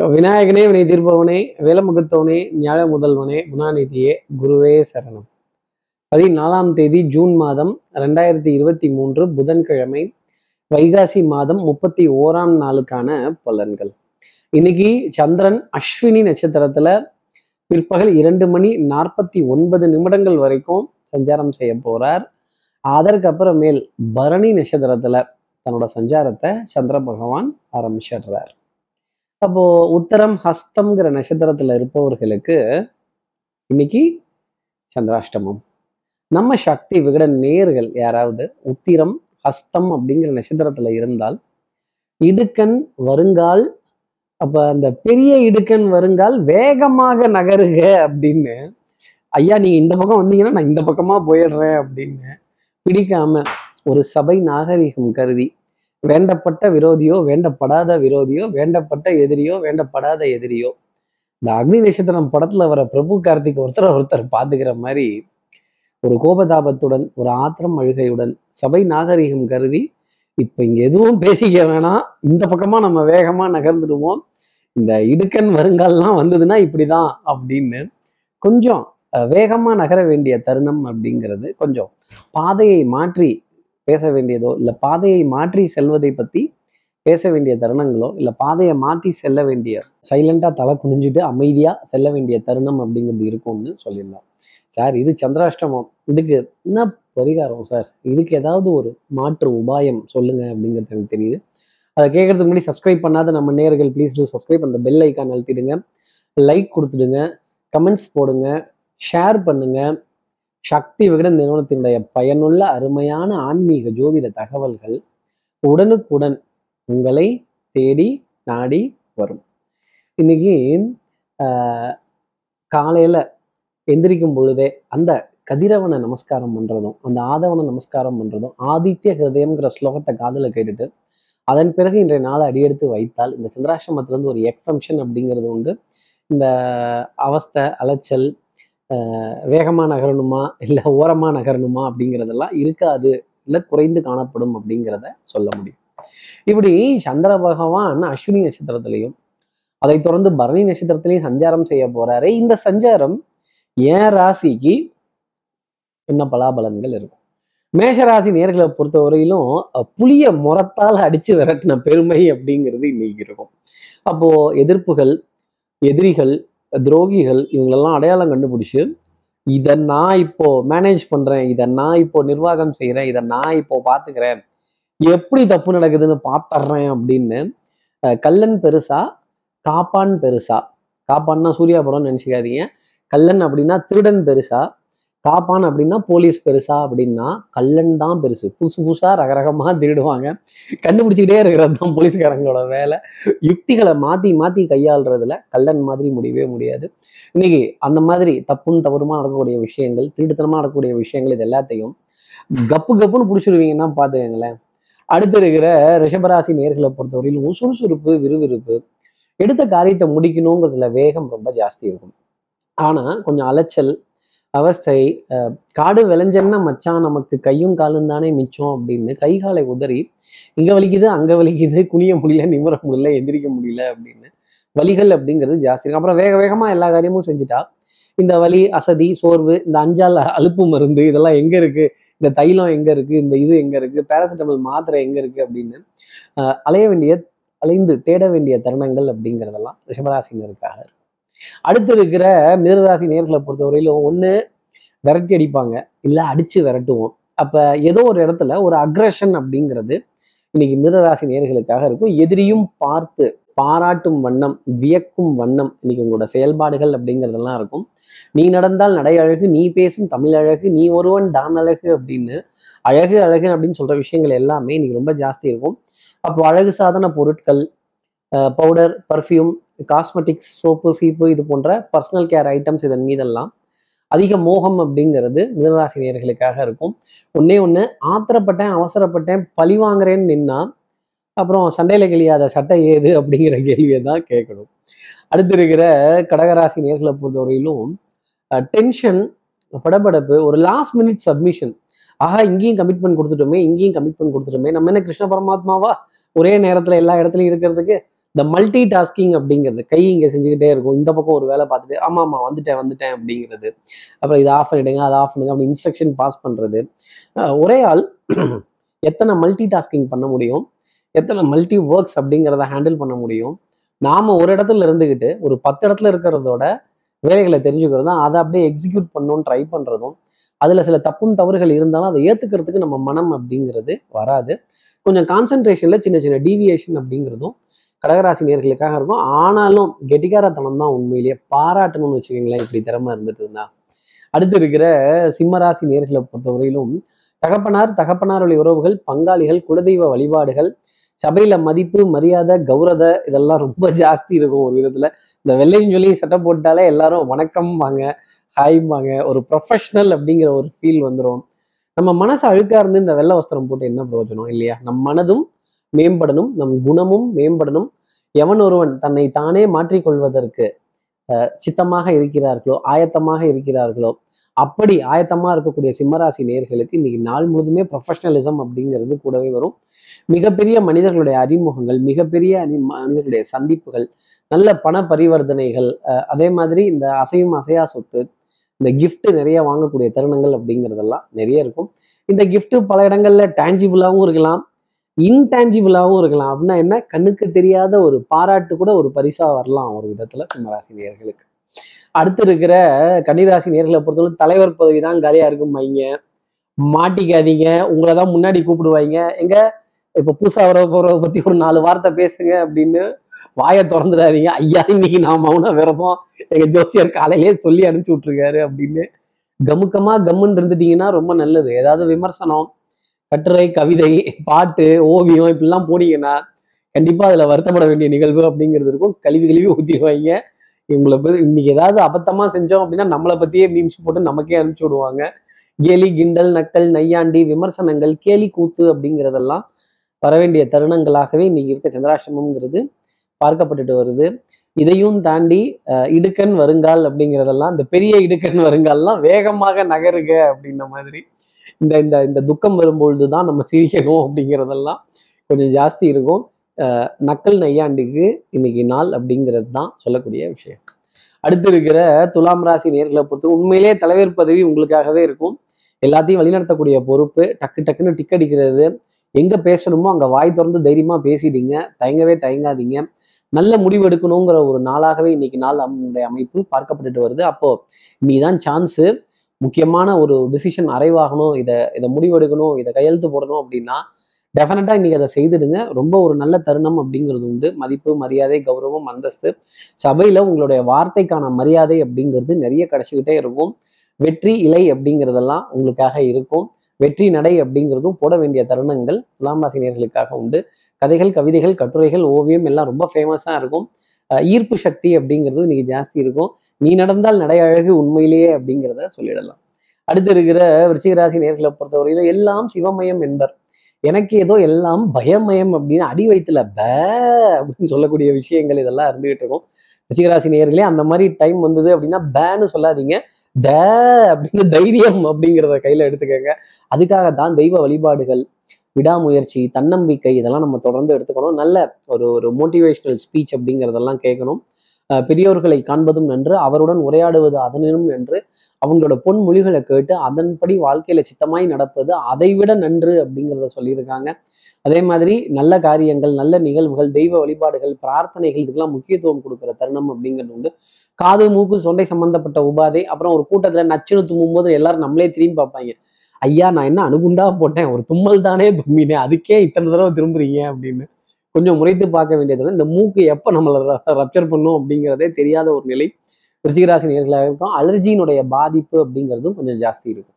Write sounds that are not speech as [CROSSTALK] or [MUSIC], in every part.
விநாயகனே வினை தீர்ப்பவனே வேலமுகத்தவனே ஞாழ முதல்வனே குணாநிதியே குருவே சரணம். பதினாலாம் தேதி ஜூன் மாதம் ரெண்டாயிரத்தி இருபத்தி மூன்று புதன்கிழமை வைகாசி மாதம் முப்பத்தி ஓராம் நாளுக்கான பலன்கள். இன்னைக்கு சந்திரன் அஸ்வினி நட்சத்திரத்துல பிற்பகல் இரண்டு மணி நாற்பத்தி ஒன்பது நிமிடங்கள் வரைக்கும் சஞ்சாரம் செய்ய போறார். அதற்கப்புறமேல் பரணி நட்சத்திரத்துல தன்னோட சஞ்சாரத்தை சந்திர பகவான் ஆரம்பிச்சிடுறார். அப்போ உத்தரம் ஹஸ்தம்ங்கிற நட்சத்திரத்துல இருப்பவர்களுக்கு இன்னைக்கு சந்திராஷ்டமம். நம்ம சக்தி விகட நேர்கள் யாராவது உத்திரம் ஹஸ்தம் அப்படிங்கிற நட்சத்திரத்துல இருந்தால் இடுக்கன் வருங்கால் அப்ப அந்த பெரிய இடுக்கன் வருங்கால் வேகமாக நகருக அப்படின்னு ஐயா நீங்க இந்த பக்கம் வந்தீங்கன்னா நான் இந்த பக்கமா போயிடுறேன் அப்படின்னு பிடிக்காம ஒரு சபை நாகரிகம் கருதி வேண்டப்பட்ட விரோதியோ வேண்டப்படாத விரோதியோ வேண்டப்பட்ட எதிரியோ வேண்டப்படாத எதிரியோ. இந்த அக்னி நட்சத்திரம் படத்துல வர பிரபு கார்த்திக் ஒருத்தர் ஒருத்தர் பாத்துக்கிற மாதிரி ஒரு கோபதாபத்துடன் ஒரு ஆத்திரம் அழுகையுடன் சபை நாகரிகம் கருதி இப்ப இங்க எதுவும் பேசிக்க வேணாம். இந்த பக்கமா நம்ம வேகமா நகர்ந்துடுவோம். இந்த இடுக்கன் வருங்கால்லாம் வந்ததுன்னா இப்படிதான் அப்படின்னு கொஞ்சம் வேகமா நகர வேண்டிய தருணம் அப்படிங்கிறது கொஞ்சம் பாதையை மாற்றி பேச வேண்டியதோ இல்லை பாதையை மாற்றி செல்வதை பற்றி பேச வேண்டிய தருணங்களோ இல்லை பாதையை மாற்றி செல்ல வேண்டிய சைலண்டாக தலை குனிஞ்சிட்டு அமைதியாக செல்ல வேண்டிய தருணம் அப்படிங்கிறது இருக்கும்னு சொல்லிடலாம். சார் இது சந்திராஷ்டமம். இதுக்கு என்ன பரிகாரம் சார்? இதுக்கு ஏதாவது ஒரு மாற்று உபாயம் சொல்லுங்க அப்படிங்கிறது எனக்கு தெரியுது. அதை கேட்கறதுக்கு முன்னாடி சப்ஸ்கிரைப் பண்ணாத நம்ம நேர்கள் ப்ளீஸ் டூ சப்ஸ்கிரைப் அந்த பெல் ஐக்கான் அழுத்திடுங்க. லைக் கொடுத்துடுங்க. கமெண்ட்ஸ் போடுங்க. ஷேர் பண்ணுங்கள் சக்தி விகடன் நிறுவனத்தினுடைய பயனுள்ள அருமையான ஆன்மீக ஜோதிட தகவல்கள் உடனுக்குடன் உங்களை தேடி நாடி வரும். இன்னைக்கு ஆஹ், காலையில எந்திரிக்கும் பொழுதே அந்த கதிரவனை நமஸ்காரம் பண்றதும் அந்த ஆதவனை நமஸ்காரம் பண்றதும் ஆதித்ய ஹிருதயம்ங்கிற ஸ்லோகத்தை காதல கேட்டுட்டு அதன் பிறகு இன்றைய நாளை அடியெடுத்து வைத்தால் இந்த சந்திராசிரமத்துல இருந்து ஒரு எக்ஸம்ஷன் அப்படிங்கிறது உண்டு. இந்த அவஸ்தை அலைச்சல் ஆஹ் வேகமா நகரணுமா? இல்லை ஓரமா நகரணுமா? அப்படிங்கிறதெல்லாம் இருக்காது. இல்லை குறைந்து காணப்படும் அப்படிங்கிறத சொல்ல முடியும். இப்படி சந்திர பகவான் அஸ்வினி நட்சத்திரத்திலையும் அதைத் தொடர்ந்து பரணி நட்சத்திரத்திலையும் சஞ்சாரம் செய்ய போறாரு. இந்த சஞ்சாரம் என் ராசிக்கு என்ன பலாபலன்கள் இருக்கும்? மேஷராசி நேர்களை பொறுத்தவரையிலும் வரையிலும் புளிய முறத்தால் அடிச்சு விரட்டின பெருமை அப்படிங்கிறது இன்னைக்கு இருக்கும். அப்போ எதிர்ப்புகள் எதிரிகள் துரோகிகள் இவங்களெல்லாம் அடையாளம் கண்டுபிடிச்சு இதை நான் இப்போ மேனேஜ் பண்றேன் இதை நான் இப்போ நிர்வாகம் செய்கிறேன் இதை நான் இப்போ பார்த்துக்கிறேன் எப்படி தப்பு நடக்குதுன்னு பார்த்துட்றேன் அப்படின்னு கல்லன் பெருசா காப்பான் பெருசா. காப்பான்னா சூர்யா படம்னு நினச்சிக்காதீங்க. கல்லன் அப்படின்னா திருடன் பெருசா காப்பான் அப்படின்னா போலீஸ் பெருசா அப்படின்னா கல்லன் தான் பெருசு. புதுசு புதுசா ரகரகமா திருடுவாங்க. கண்டுபிடிச்சிக்கிட்டே இருக்கிறது தான் போலீஸ்காரங்களோட வேலை. யுக்திகளை மாத்தி மாத்தி கையாளுறதுல கல்லன் மாதிரி முடியவே முடியாது. இன்னைக்கு அந்த மாதிரி தப்பும் தவறுமா நடக்கக்கூடிய விஷயங்கள் திருட்டுத்தனமா நடக்கக்கூடிய விஷயங்கள் இது எல்லாத்தையும் கப்பு கப்புன்னு பிடிச்சிருவீங்கன்னா பார்த்துக்கங்களேன். அடுத்து இருக்கிற ரிஷபராசி நேர்களை பொறுத்தவரையிலும் சுறுசுறுப்பு விறுவிறுப்பு எடுத்த காரியத்தை முடிக்கணுங்கிறதுல வேகம் ரொம்ப ஜாஸ்தி இருக்கும். ஆனா கொஞ்சம் அலைச்சல் அவஸ்தை காடு விளைஞ்சன்னா மச்சான் நமக்கு கையும் காலும் தானே மிச்சம் அப்படின்னு கை காலை உதறி இங்க வலிக்குது அங்க வலிக்குது குனிய முடியல நிமிர முடியல எந்திரிக்க முடியல அப்படின்னு வலிகள் அப்படிங்கிறது ஜாஸ்தி இருக்கும் அப்புறம் வேக வேகமா எல்லா காரியமும் செஞ்சுட்டா இந்த வலி அசதி சோர்வு இந்த அஞ்சால் அலுப்பு மருந்து இதெல்லாம் எங்க இருக்கு? இந்த தைலம் எங்க இருக்கு? இந்த இது எங்க இருக்கு? பேராசிட்டமல் மாத்திரை எங்க இருக்கு? அப்படின்னு அலைய வேண்டிய அலைந்து தேட வேண்டிய தருணங்கள் அப்படிங்கிறதெல்லாம் ரிஷபராசினருக்காக இருக்கும். அடுத்து இருக்கிற மிதராசி நேர்களை பொறுத்தவரையிலும் ஒண்ணு விரட்டி அடிப்பாங்க. இல்ல அடிச்சு விரட்டுவோம். அப்ப ஏதோ ஒரு இடத்துல ஒரு அக்ரஷன் அப்படிங்கிறது இன்னைக்கு மிதராசி நேர்களுக்காக இருக்கும். எதிரியும் பார்த்து பாராட்டும் வண்ணம் வியக்கும் வண்ணம் இன்னைக்கு உங்களோட செயல்பாடுகள் அப்படிங்கிறதெல்லாம் இருக்கும். நீ நடந்தால் நடை அழகு நீ பேசும் தமிழ் அழகு நீ ஒருவன் தான் அழகு அப்படின்னு அழகு அழகு அப்படின்னு சொல்ற விஷயங்கள் எல்லாமே இன்னைக்கு ரொம்ப ஜாஸ்தி இருக்கும். அப்போ அழகு சாதன பொருட்கள் பவுடர் பர்ஃப்யூம் காஸ்மெட்டிக்ஸ் சோப்பு சீப்பு இது போன்ற பர்சனல் கேர் ஐட்டம்ஸ் இதன் மீதெல்லாம் அதிக மோகம் அப்படிங்கிறது மிதனராசி நேர்களுக்காக இருக்கும். ஒன்னே ஒண்ணு ஆத்திரப்பட்டேன் அவசரப்பட்டேன் பழி வாங்குறேன்னு நின்னா அப்புறம் சண்டையில கிழியாத சட்டை ஏது அப்படிங்கிற கேள்வியை தான் கேட்கணும். அடுத்து இருக்கிற கடகராசி நேர்களை பொறுத்தவரையிலும் டென்ஷன் படபடப்பு ஒரு லாஸ்ட் மினிட் சப்மிஷன் ஆஹா இங்கேயும் கமிட்மெண்ட் கொடுத்துட்டோமே இங்கேயும் கமிட்மெண்ட் கொடுத்துட்டோமே நம்ம என்ன கிருஷ்ண பரமாத்மாவா? ஒரே நேரத்துல எல்லா இடத்துலயும் இருக்கிறதுக்கு இந்த மல்டி டாஸ்கிங் அப்படிங்கிறது கை இங்கே செஞ்சுக்கிட்டே இருக்கும். இந்த பக்கம் ஒரு வேலை பார்த்துட்டு ஆமாம் ஆமா வந்துட்டேன் வந்துட்டேன் அப்படிங்கிறது. அப்புறம் இதை ஆஃப் பண்ணிடுங்க அதை ஆஃப் பண்ணுங்க அப்படி இன்ஸ்ட்ரக்ஷன் பாஸ் பண்ணுறது ஒரே ஆள் [CLEARS THROAT] எத்தனை மல்டி டாஸ்கிங் பண்ண முடியும்? எத்தனை மல்டி ஒர்க்ஸ் அப்படிங்கிறத ஹேண்டில் பண்ண முடியும்? நாம ஒரு இடத்துல இருந்துக்கிட்டு ஒரு பத்து இடத்துல இருக்கிறதோட வேலைகளை தெரிஞ்சுக்கிறதும் அதை அப்படியே எக்ஸிக்யூட் பண்ணணும்னு ட்ரை பண்ணுறதும் அதில் சில தப்பும் தவறுகள் இருந்தாலும் அதை ஏற்றுக்கிறதுக்கு நம்ம மனம் அப்படிங்கிறது வராது. கொஞ்சம் கான்சன்ட்ரேஷனில் சின்ன சின்ன டீவியேஷன் அப்படிங்கிறதும் கடகராசி நேர்களுக்காக இருக்கும். ஆனாலும் கெட்டிகாரத்தனம் தான் உண்மையிலேயே. பாராட்டணும்னு வச்சுக்கோங்களேன் இப்படி திறமை இருந்துட்டு இருந்தா. அடுத்து இருக்கிற சிம்மராசி நேர்களை பொறுத்தவரையிலும் தகப்பனார் தகப்பனார் வழி உறவுகள் பங்காளிகள் குலதெய்வ வழிபாடுகள் சபையில மதிப்பு மரியாதை கௌரவ இதெல்லாம் ரொம்ப ஜாஸ்தி இருக்கும் ஒரு விதத்துல. இந்த வெள்ளையும் சொல்லியும் சட்டை போட்டாலே எல்லாரும் வணக்கம் வாங்க ஹாய் வாங்க. ஒரு ப்ரொஃபஷனல் அப்படிங்கிற ஒரு ஃபீல் வந்துடும் நம்ம மனசு அழுக்கா இருந்து இந்த வெள்ளை வஸ்திரம் போட்டு என்ன பிரயோஜனம் இல்லையா? நம் மனதும் மேம்படணும் நம் குணமும் மேம்படணும். எவன் ஒருவன் தன்னை தானே மாற்றிக்கொள்வதற்கு அஹ், சித்தமாக இருக்கிறார்களோ ஆயத்தமாக இருக்கிறார்களோ அப்படி ஆயத்தமா இருக்கக்கூடிய சிம்மராசி நேர்களுக்கு இன்னைக்கு நாள் முழுதுமே ப்ரொஃபஷனலிசம் அப்படிங்கிறது கூடவே வரும். மிகப்பெரிய மனிதர்களுடைய அறிமுகங்கள் மிகப்பெரிய அணி- மனிதர்களுடைய சந்திப்புகள் நல்ல பண பரிவர்த்தனைகள் அஹ், அதே மாதிரி இந்த அசையும் அசையா சொத்து இந்த கிஃப்ட் நிறைய வாங்கக்கூடிய தருணங்கள் அப்படிங்கிறதெல்லாம் நிறைய இருக்கும். இந்த கிஃப்ட் பல இடங்கள்ல டேஞ்சிபிளாகவும் இருக்கலாம். இன்டான்ஜிபிளாகவும் இருக்கலாம். அப்படின்னா என்ன? கண்ணுக்கு தெரியாத ஒரு பாராட்டு கூட ஒரு பரிசா வரலாம் ஒரு விதத்துல சிம்மராசி நேர்களுக்கு. அடுத்து இருக்கிற கன்னிராசி நேர்களை பொறுத்தவரை தலைவர் பதவி தான் காலியா இருக்கும் வைங்க. மாட்டிக்காதீங்க. உங்களை தான் முன்னாடி கூப்பிடுவாங்க. எங்க? இப்ப புதுசா வர போறத பத்தி ஒரு நாலு வார்த்தை பேசுங்க அப்படின்னு வாயை திறந்துடாதீங்க. ஐயா இன்னைக்கு நான் மௌன விரதம். எங்க ஜோசியர் காலையிலேயே சொல்லி அனுப்பிச்சு விட்டுருக்காரு அப்படின்னு. கமுக்கமா கம்முன்னு இருந்துட்டீங்கன்னா ரொம்ப நல்லது. ஏதாவது விமர்சனம் கட்டுரை கவிதை பாட்டு ஓவியம் இப்படிலாம் போனீங்கன்னா கண்டிப்பாக அதில் வருத்தப்பட வேண்டிய நிகழ்வு அப்படிங்கிறது இருக்கும். கழுவி கழுவி ஊற்றிடுவாங்க இவங்களை பற்றி இன்னைக்கு ஏதாவது அபத்தமாக செஞ்சோம் அப்படின்னா நம்மளை பற்றியே மீம்ஸ் போட்டு நமக்கே அனுப்பிச்சி விடுவாங்க. கேலி கிண்டல் நக்கல் நையாண்டி விமர்சனங்கள் கேலி கூத்து அப்படிங்கிறதெல்லாம் வர வேண்டிய தருணங்களாகவே இன்னைக்கு இருக்க சந்திராசிரமங்கிறது பார்க்கப்பட்டுட்டு வருது. இதையும் தாண்டி இடுக்கன் இடுக்கண் வருங்கால் அப்படிங்கிறதெல்லாம் இந்த பெரிய இடுக்கன் வருங்கால்லாம் வேகமாக நகருக அப்படின்ன மாதிரி இந்த இந்த இந்த துக்கம் வரும்பொழுது தான் நம்ம சிரிக்கணும் அப்படிங்கிறதெல்லாம் கொஞ்சம் ஜாஸ்தி இருக்கும். நக்கல் நையாண்டுக்கு இன்னைக்கு நாள் அப்படிங்கிறது தான் சொல்லக்கூடிய விஷயம். அடுத்து இருக்கிற துலாம் ராசி நேர்களை பொறுத்து உண்மையிலேயே தலைவர் பதவி உங்களுக்காகவே இருக்கும். எல்லாத்தையும் வழிநடத்தக்கூடிய பொறுப்பு டக்கு டக்குன்னு டிக் அடிக்கிறது. எங்க பேசணுமோ அங்க வாய் திறந்து தைரியமா பேசிட்டீங்க. தயங்கவே தயங்காதீங்க. நல்ல முடிவு எடுக்கணுங்கிற ஒரு நாளாகவே இன்னைக்கு நாள் நம்முடைய அமைப்பு பார்க்கப்பட்டுட்டு வருது. அப்போ நீ தான் சான்ஸு முக்கியமான ஒரு டிசிஷன் அறைவாகணும் இதை இதை முடிவெடுக்கணும் இதை கையெழுத்து போடணும் அப்படின்னா டெஃபினட்டாக இன்னைக்கு அதை செய்துடுங்க. ரொம்ப ஒரு நல்ல தருணம் அப்படிங்கிறது உண்டு. மதிப்பு மரியாதை கௌரவம் அந்தஸ்து. சபையில் உங்களுடைய வார்த்தைக்கான மரியாதை அப்படிங்கிறது நிறைய கிடச்சிக்கிட்டே இருக்கும். வெற்றி இலை அப்படிங்கிறதெல்லாம் உங்களுக்காக இருக்கும். வெற்றி நடை அப்படிங்கிறதும் போட வேண்டிய தருணங்கள் துலாம் ராசினியர்களுக்காக உண்டு. கதைகள் கவிதைகள் கட்டுரைகள் ஓவியம் எல்லாம் ரொம்ப ஃபேமஸாக இருக்கும். ஈர்ப்பு சக்தி அப்படிங்கிறது இன்னைக்கு ஜாஸ்தி இருக்கும். நீ நடந்தால் நடை அழகு உண்மையிலேயே அப்படிங்கிறத சொல்லிடலாம். அடுத்து இருக்கிற விருச்சிகராசி நேர்களை பொறுத்தவரையில எல்லாம் சிவமயம் என்பர். எனக்கு ஏதோ எல்லாம் பயமயம் அப்படின்னு அடி வயிற்றுல ப அப்படின்னு சொல்லக்கூடிய விஷயங்கள் இதெல்லாம் இருந்துகிட்டு இருக்கும். ரிச்சிகராசி நேர்களே அந்த மாதிரி டைம் வந்தது அப்படின்னா பேன்னு சொல்லாதீங்க. த அப்படின்னு தைரியம் அப்படிங்கிறத கையில எடுத்துக்கோங்க. அதுக்காக தான் தெய்வ வழிபாடுகள் விடாமுயற்சி தன்னம்பிக்கை இதெல்லாம் நம்ம தொடர்ந்து எடுத்துக்கணும். நல்ல ஒரு ஒரு மோட்டிவேஷ்னல் ஸ்பீச் அப்படிங்கிறதெல்லாம் கேட்கணும். பெரியோர்களை காண்பதும் நன்று அவருடன் உரையாடுவது அதனினும் நன்று. அவங்களோட பொன்மொழிகளை கேட்டு அதன்படி வாழ்க்கையில சித்தமாய் நடப்பது அதைவிட நன்று அப்படிங்கிறத சொல்லியிருக்காங்க. அதே மாதிரி நல்ல காரியங்கள் நல்ல நிகழ்வுகள் தெய்வ வழிபாடுகள் பிரார்த்தனைகள் இதுக்கெல்லாம் முக்கியத்துவம் கொடுக்குற தருணம் அப்படிங்கிறது உண்டு. காது மூக்கு சொண்டை சம்பந்தப்பட்ட உபாதை அப்புறம் ஒரு கூட்டத்துல நச்சுன்னு தும்மும் போது எல்லாரும் நம்மளே திரும்பி பார்ப்பாங்க. ஐயா நான் என்ன அணுகுண்டா போட்டேன்? ஒரு தும்மல் தானே தும்மினேன். அதுக்கே இத்தனை தடவை திரும்புறீங்க அப்படின்னு. கொஞ்சம் முறைத்து பார்க்க வேண்டியது இந்த மூக்கு எப்போ நம்மளை ரப்சர் பண்ணும் அப்படிங்கிறதே தெரியாத ஒரு நிலை ரிச்சிகராசி நேர்களாக இருக்கும். அலர்ஜியினுடைய பாதிப்பு அப்படிங்கிறதும் கொஞ்சம் ஜாஸ்தி இருக்கும்.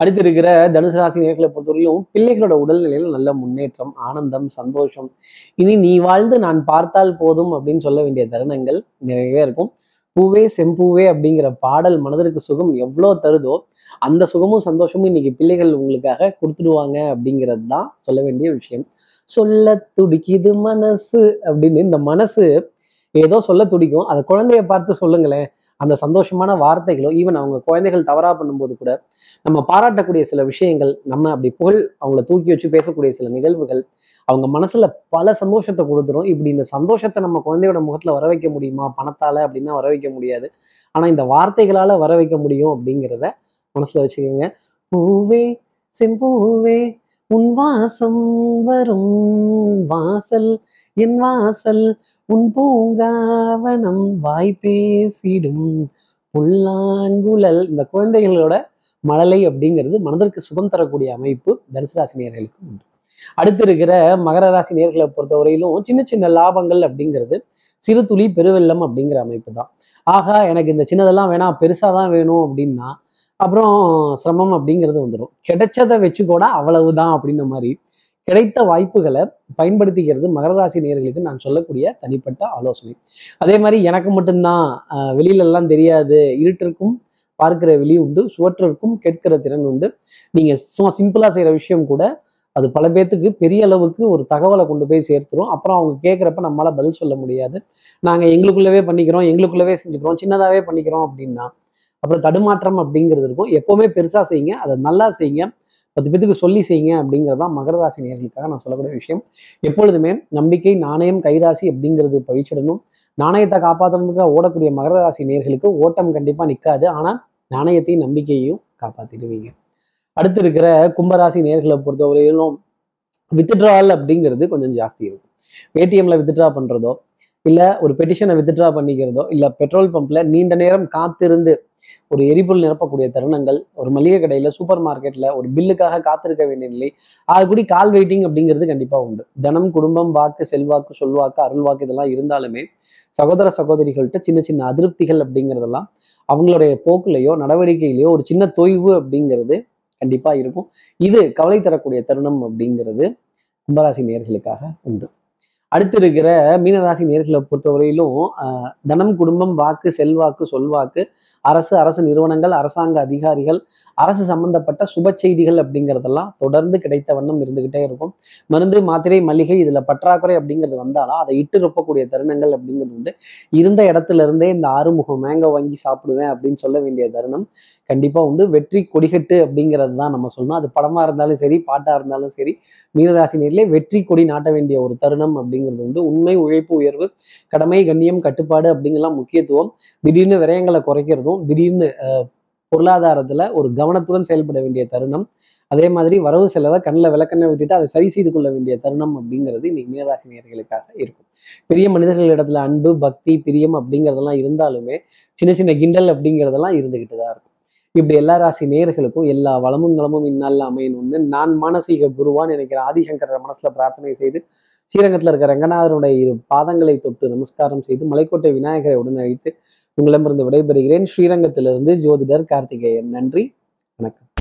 அடுத்து இருக்கிற தனுசு ராசி நேர்களை பொறுத்தவரையிலும் பிள்ளைகளோட உடல்நிலையில நல்ல முன்னேற்றம் ஆனந்தம் சந்தோஷம். இனி நீ வாழ்ந்து நான் பார்த்தால் போதும் அப்படின்னு சொல்ல வேண்டிய தருணங்கள் நிறைய இருக்கும். பூவே செம்பூவே அப்படிங்கிற பாடல் மனதிற்கு சுகம் எவ்வளோ தருதோ அந்த சுகமும் சந்தோஷமும் இன்னைக்கு பிள்ளைகள் உங்களுக்காக கொடுத்துடுவாங்க அப்படிங்கிறது தான் சொல்ல வேண்டிய விஷயம். சொல்ல துடிக்குது மனசு அப்படின்னு இந்த மனசு ஏதோ சொல்ல துடிக்கும். அதை குழந்தைய பார்த்து சொல்லுங்களேன். அந்த சந்தோஷமான வார்த்தைகளோ ஈவன் அவங்க குழந்தைகள் தவறா பண்ணும்போது கூட நம்ம பாராட்டக்கூடிய சில விஷயங்கள் நம்ம அப்படி புகழ் அவங்கள தூக்கி வச்சு பேசக்கூடிய சில நிகழ்வுகள் அவங்க மனசுல பல சந்தோஷத்தை கொடுத்துரும். இப்படி இந்த சந்தோஷத்தை நம்ம குழந்தையோட முகத்துல வர வைக்க முடியுமா? பணத்தால அப்படின்னா வர வைக்க முடியாது. ஆனா இந்த வார்த்தைகளால வர வைக்க முடியும் அப்படிங்கிறத மனசுல வச்சுக்கோங்க. பூவே செம்பூவே உன் வாசம் வரும் வாசல் என் வாசல் உன் பூங்காவனம் வாய் பேசிடும். புல்லாங்குழல் இந்த குழந்தைகளோட மழலை அப்படிங்கிறது மனதிற்கு சுகம் தரக்கூடிய அமைப்பு தனுசு ராசி நேர்களுக்கு உண்டு. அடுத்து இருக்கிற மகர ராசி நேர்களை பொறுத்தவரையிலும் சின்ன சின்ன லாபங்கள் அப்படிங்கிறது சிறு துளி பெருவெள்ளம் அப்படிங்கிற அமைப்பு தான் ஆகா எனக்கு இந்த சின்னதெல்லாம் வேணாம் பெருசாக தான் வேணும் அப்படின்னா அப்புறம் சிரமம் அப்படிங்கிறது வந்துடும் கிடைச்சதை வச்சு கூட அவ்வளவுதான் அப்படின்ன மாதிரி கிடைத்த வாய்ப்புகளை பயன்படுத்திக்கிறது மகர ராசி நேர்களுக்கு நான் சொல்லக்கூடிய தனிப்பட்ட ஆலோசனை. அதே மாதிரி எனக்கு மட்டும்தான் ஆஹ் வெளியில எல்லாம் தெரியாது இருட்டிற்கும் பார்க்கிற வெளி உண்டு சுவற்றிற்கும் கேட்கிற திறன் உண்டு. நீங்க சும்மா சிம்பிளா செய்யற விஷயம் கூட அது பல பேர்த்துக்கு பெரிய அளவுக்கு ஒரு தகவலை கொண்டு போய் சேர்த்துரும். அப்புறம் அவங்க கேட்குறப்ப நம்மளால பதில் சொல்ல முடியாது. நாங்க எங்களுக்குள்ளவே பண்ணிக்கிறோம் எங்களுக்குள்ளவே செஞ்சுக்கிறோம் சின்னதாவே பண்ணிக்கிறோம் அப்படின்னா அப்புறம் தடுமாற்றம் அப்படிங்கிறது இருக்கும். எப்போவுமே பெருசாக செய்யுங்க. அதை நல்லா செய்யுங்க. பத்து பேத்துக்கு சொல்லி செய்யுங்க அப்படிங்கிறது தான் மகர ராசி நேர்களுக்காக நான் சொல்லக்கூடிய விஷயம். எப்பொழுதுமே நம்பிக்கை நாணயம் கைராசி அப்படிங்கிறது பழிச்சிடணும். நாணயத்தை காப்பாற்றுறதுக்காக ஓடக்கூடிய மகர ராசி நேர்களுக்கு ஓட்டம் கண்டிப்பாக நிற்காது ஆனால் நாணயத்தையும் நம்பிக்கையையும் காப்பாற்றிடுவீங்க அடுத்து இருக்கிற கும்பராசி நேர்களை பொறுத்தவரையிலும் வித்ட்ரால் அப்படிங்கிறது கொஞ்சம் ஜாஸ்தி இருக்கும். ஏடிஎம்ல வித்ட்ரா பண்ணுறதோ இல்லை ஒரு பெட்டிஷனை வித்ட்ரா பண்ணிக்கிறதோ இல்லை பெட்ரோல் பம்ப்ல நீண்ட நேரம் காத்திருந்து ஒரு எரிபொருள் நிரப்பக்கூடிய தருணங்கள் ஒரு மளிகை கடையில சூப்பர் மார்க்கெட்ல ஒரு பில்லுக்காக காத்திருக்க வேண்டிய நிலை அது கூடி கால் வெயிட்டிங் அப்படிங்கிறது கண்டிப்பா உண்டு. தனம் குடும்பம் வாக்கு செல்வாக்கு சொல்வாக்கு அருள்வாக்கு இதெல்லாம் இருந்தாலுமே சகோதர சகோதரிகள்கிட்ட சின்ன சின்ன அதிருப்திகள் அப்படிங்கிறதெல்லாம் அவங்களுடைய போக்குலையோ நடவடிக்கையிலையோ ஒரு சின்ன தொய்வு அப்படிங்கிறது கண்டிப்பா இருக்கும். இது கவலை தரக்கூடிய தருணம் அப்படிங்கிறது கும்பராசி நேர்களுக்காக உண்டு. அடுத்து இருக்கிற மீனராசி நேர்களை பொறுத்தவரையிலும் தனம் குடும்பம் வாக்கு செல்வாக்கு சொல்வாக்கு அரசு அரசு நிறுவனங்கள் அரசாங்க அதிகாரிகள் அரசு சம்பந்தப்பட்ட சுப செய்திகள் அப்படிங்கிறதெல்லாம் தொடர்ந்து கிடைத்த வண்ணம் இருந்துகிட்டே இருக்கும். மருந்து மாத்திரை மளிகை இதுல பற்றாக்குறை அப்படிங்கிறது வந்தாலும் அதை இட்டு ரொப்பக்கூடிய தருணங்கள் அப்படிங்கிறது உண்டு. இருந்த இடத்துல இருந்தே இந்த ஆறுமுகம் மேங்கோ வாங்கி சாப்பிடுவேன் அப்படின்னு சொல்ல வேண்டிய தருணம் கண்டிப்பா உண்டு. வெற்றி கொடிகட்டு அப்படிங்கிறது தான் நம்ம சொல்லணும். அது படமா இருந்தாலும் சரி பாட்டா இருந்தாலும் சரி மீனராசி நேரிலே வெற்றி கொடி நாட்ட வேண்டிய ஒரு தருணம் அப்படி அப்படிங்கிறது வந்து உண்மை உழைப்பு உயர்வு கடமை கண்ணியம் கட்டுப்பாடு அப்படிங்கலாம் முக்கியத்துவம். திடீர்னு விரயங்களை குறைக்கிறதும் திடீர்னு பொருளாதாரத்துல ஒரு கவனத்துடன் செயல்பட வேண்டிய தருணம். அதே மாதிரி வரவு செலவை கண்ணில் விளக்கண்ணை விட்டுட்டு அதை சரி செய்து கொள்ள வேண்டிய தருணம் அப்படிங்கிறது இன்னைக்கு மீனராசி நேர்களுக்காக இருக்கும். பெரிய மனிதர்கள் இடத்துல அன்பு பக்தி பிரியம் அப்படிங்கிறதெல்லாம் இருந்தாலுமே சின்ன சின்ன கிண்டல் அப்படிங்கிறதெல்லாம் இருந்துகிட்டு தான் இருக்கும். இப்படி எல்லா ராசி நேர்களுக்கும் எல்லா வளமும் நலமும் இந்நாளில் அமையணும்னு நான் மானசீக குருவான்னு நினைக்கிற ஆதிசங்கர மனசுல பிரார்த்தனை செய்து ஸ்ரீரங்கத்தில் இருக்கிற ரங்கநாதனுடைய இரு பாதங்களை தொட்டு நமஸ்காரம் செய்து மலைக்கோட்டை விநாயகரை உடன் அழைத்து உங்களிடமிருந்து விடைபெறுகிறேன். ஸ்ரீரங்கத்திலிருந்து ஜோதிடர் கார்த்திகேயன். நன்றி. வணக்கம்.